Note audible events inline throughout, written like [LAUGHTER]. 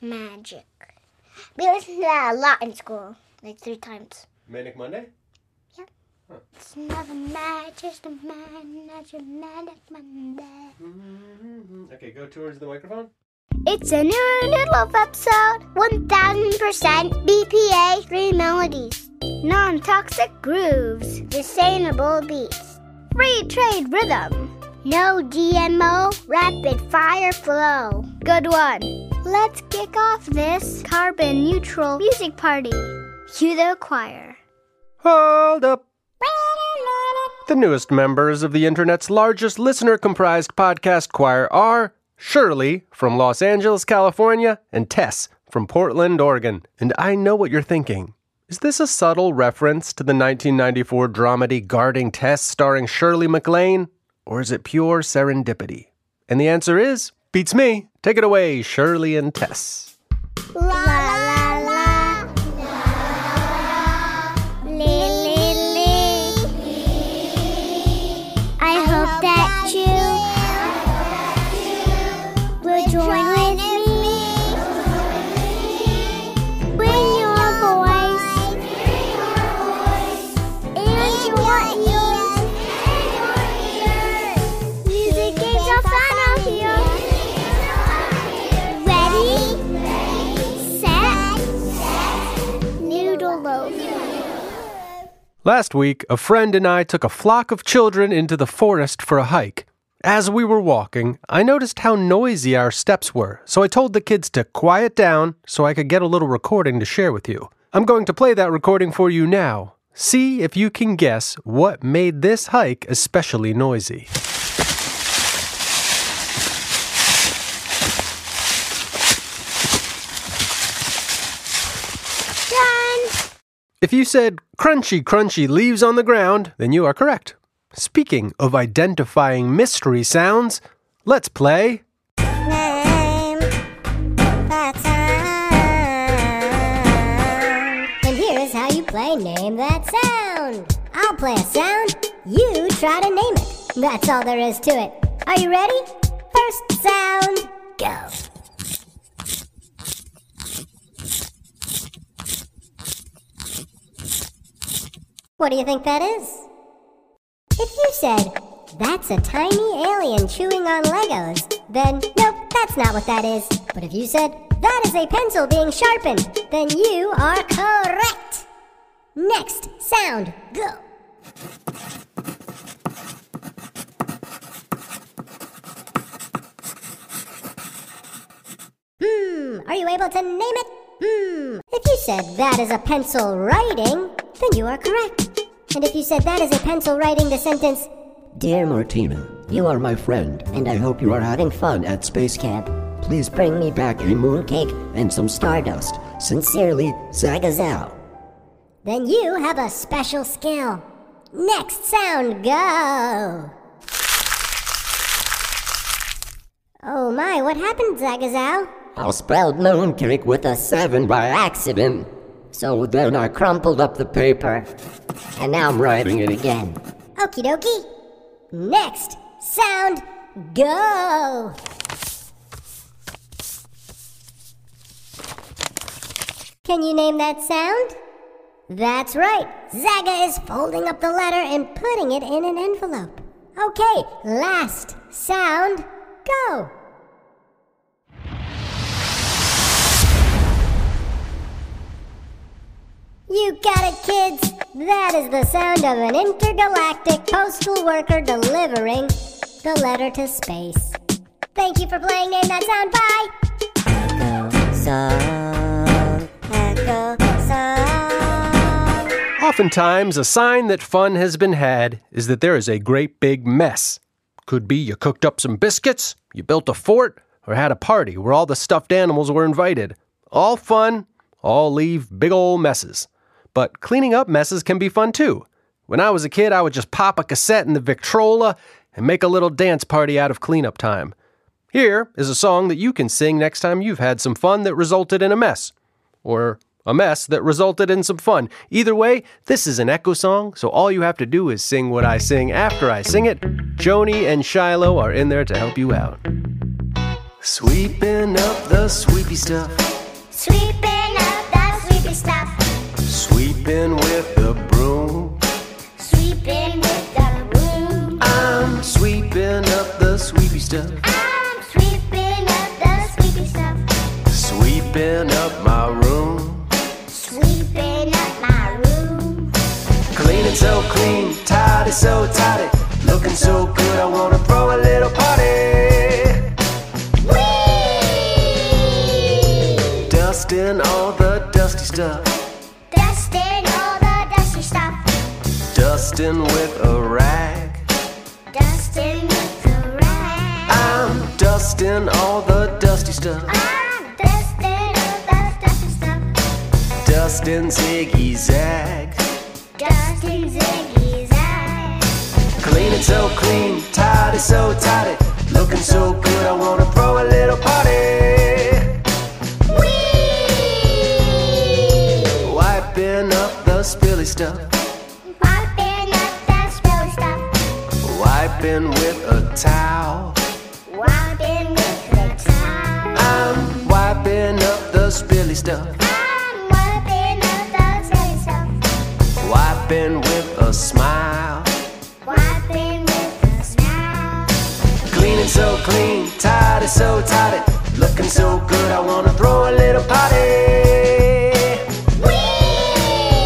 magic. We listened to that a lot in school, like three times. Manic Monday? Yep. It's another magic, just a man, magic, manic Monday. Mm-hmm. Okay, go towards the microphone. It's a new Noodle episode. 1000% BPA, free melodies, non toxic grooves, sustainable beats, free trade rhythm, no GMO, rapid fire flow. Good one. Let's kick off this carbon neutral music party. Cue the choir. Hold up. [LAUGHS] The newest members of the internet's largest listener comprised podcast choir are Shirley from Los Angeles, California, and Tess from Portland, Oregon. And I know what you're thinking. Is this a subtle reference to the 1994 dramedy Guarding Tess starring Shirley MacLaine? Or is it pure serendipity? And the answer is beats me. Take it away, Shirley and Tess. La la la. Last week, a friend and I took a flock of children into the forest for a hike. As we were walking, I noticed how noisy our steps were, so I told the kids to quiet down so I could get a little recording to share with you. I'm going to play that recording for you now. See if you can guess what made this hike especially noisy. If you said crunchy, crunchy leaves on the ground, then you are correct. Speaking of identifying mystery sounds, let's play. Name that sound. And here's how you play Name That Sound. I'll play a sound, you try to name it. That's all there is to it. Are you ready? First sound, go. What do you think that is? If you said, that's a tiny alien chewing on Legos, then nope, that's not what that is. But if you said, that is a pencil being sharpened, then you are correct. Next sound, go. Hmm, are you able to name it? Hmm, if you said that is a pencil writing, then you are correct. And if you said that is a pencil writing the sentence, Dear Martina, you are my friend, and I hope you are having fun at space camp. Please bring me back a mooncake and some stardust. Sincerely, Zagazao. then you have a special skill. Next sound, go. Oh my, what happened, Zagazao? I spelled mooncake with a seven by accident. So then I crumpled up the paper, and now I'm writing it again. Okie dokie. Next sound, go. Can you name that sound? That's right. Zaga is folding up the letter and putting it in an envelope. Okay, last sound, go. That is the sound of an intergalactic postal worker delivering the letter to space. Thank you for playing Name That Sound. Bye! Echo song, Echo song. Oftentimes, a sign that fun has been had is that there is a great big mess. Could be you cooked up some biscuits, you built a fort, or had a party where all the stuffed animals were invited. All fun, all leave big ol' messes. But cleaning up messes can be fun too. When I was a kid, I would just pop a cassette in the Victrola and make a little dance party out of cleanup time. Here is a song that you can sing next time you've had some fun that resulted in a mess. Or a mess that resulted in some fun. Either way, this is an echo song, so all you have to do is sing what I sing after I sing it. Joni and Shiloh are in there to help you out. Sweeping up the sweepy stuff. Sweeping Sweeping with the broom. Sweeping with the broom. I'm sweeping up the sweepy stuff. I'm sweeping up the sweepy stuff. Sweeping up my room. Sweeping up my room. Cleaning so clean, tidy so tidy. Looking so good, I wanna throw a little party. Whee! Dusting all the dusty stuff. Dusting with a rag. Dusting with the rag. I'm dusting all the dusty stuff. I'm dusting all the dusty stuff. Dusting ziggy zag. Dusting ziggy zag. Cleaning so clean, tidy so tidy. Looking so good, I wanna throw a little party. Whee! Wiping up the spilly stuff. Wiping with a towel. Wiping with the towel. I'm wiping up the spilly stuff. I'm wiping up the spilly stuff. Wiping with a smile. Wiping with a smile. Cleaning so clean, tidy so tidy. Looking so good, I wanna throw a little party. Whee!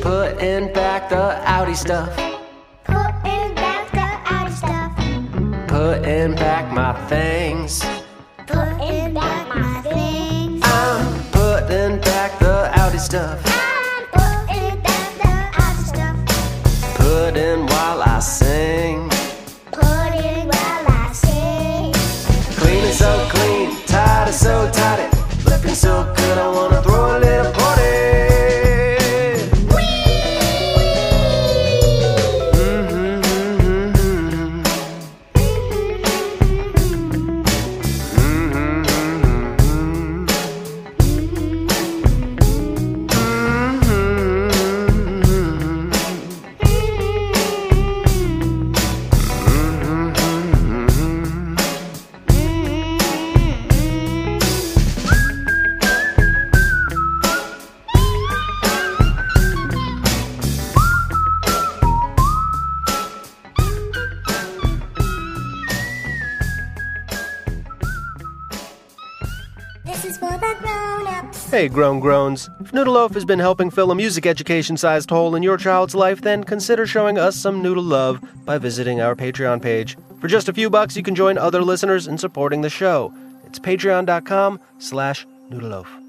Putting back the Audi stuff. Putting back my things. Putting back my things. I'm putting back the Audi stuff. I'm putting back the outer stuff. Putting while I sing. Putting while I sing. Cleaning so clean, tidy so tidy. Looking so good, I wanna is for the grown-ups. Hey, grown groans. If Noodle Loaf has been helping fill a music education sized hole in your child's life, then consider showing us some noodle love by visiting our Patreon page. For just a few bucks, you can join other listeners in supporting the show. It's patreon.com slash noodleloaf.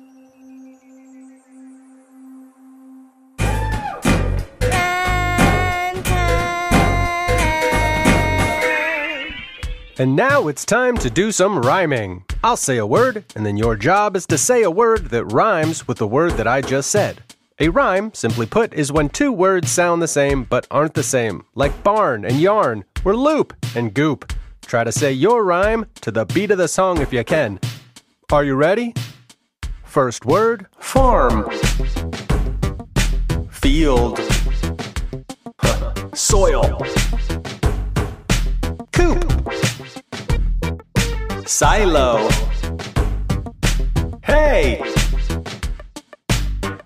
And now it's time to do some rhyming. I'll say a word, and then your job is to say a word that rhymes with the word that I just said. A rhyme, simply put, is when two words sound the same but aren't the same, like barn and yarn, or loop and goop. Try to say your rhyme to the beat of the song if you can. Are you ready? First word farm, field, [LAUGHS] soil, Silo. Hey!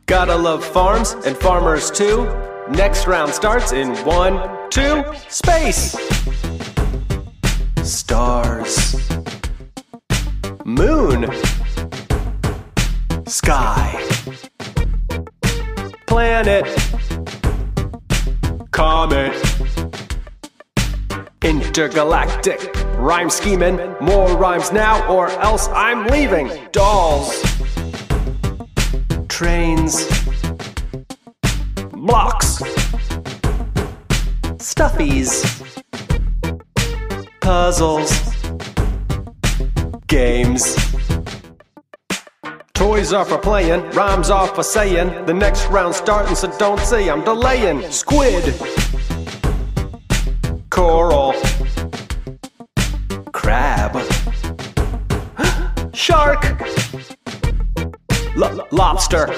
Gotta love farms and farmers too. Next round starts in one, two, space. Stars. Moon. Sky. Planet. Comet. Intergalactic. Rhyme scheming. More rhymes now or else I'm leaving. Dolls. Trains. Blocks. Stuffies. Puzzles. Games. Toys are for playing, rhymes are for saying. The next round starting, so don't say I'm delaying. Squid. Coral. Crab. [GASPS] Shark. Lo- lobster.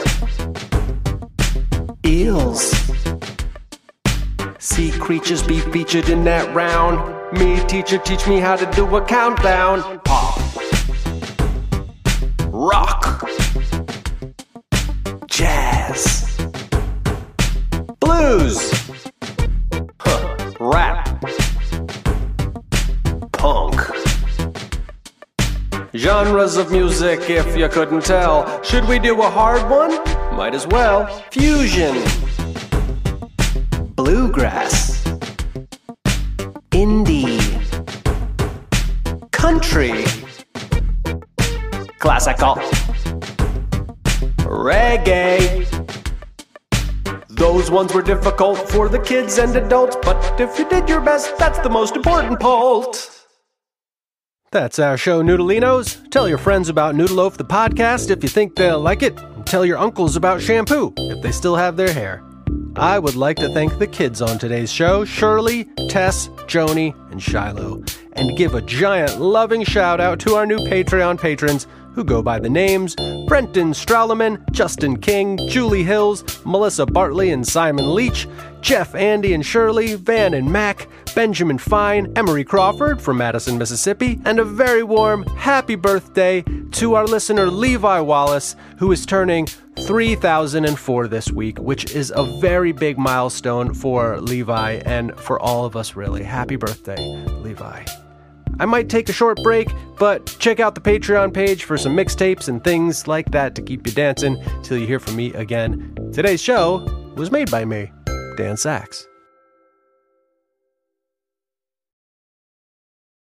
Eels. Sea creatures be featured in that round. Me, teacher, teach me how to do a countdown. Pop. Rock. Genres of music, if you couldn't tell. Should we do a hard one? Might as well. Fusion. Bluegrass. Indie. Country. Classical. Reggae. Those ones were difficult for the kids and adults, but if you did your best, that's the most important part. That's our show, Noodleinos. Tell your friends about Noodleloaf the podcast if you think they'll like it. And tell your uncles about shampoo if they still have their hair. I would like to thank the kids on today's show Shirley, Tess, Joni, and Shiloh. And give a giant loving shout out to our new Patreon patrons who go by the names Brenton Strauleman, Justin King, Julie Hills, Melissa Bartley and Simon Leach, Jeff, Andy and Shirley, Van and Mac, Benjamin Fine, Emery Crawford from Madison, Mississippi, and a very warm happy birthday to our listener Levi Wallace, who is turning 3004 this week, which is a very big milestone for Levi and for all of us, really. Happy birthday, Levi. I might take a short break, but check out the Patreon page for some mixtapes and things like that to keep you dancing till you hear from me again. Today's show was made by me, Dan Saks.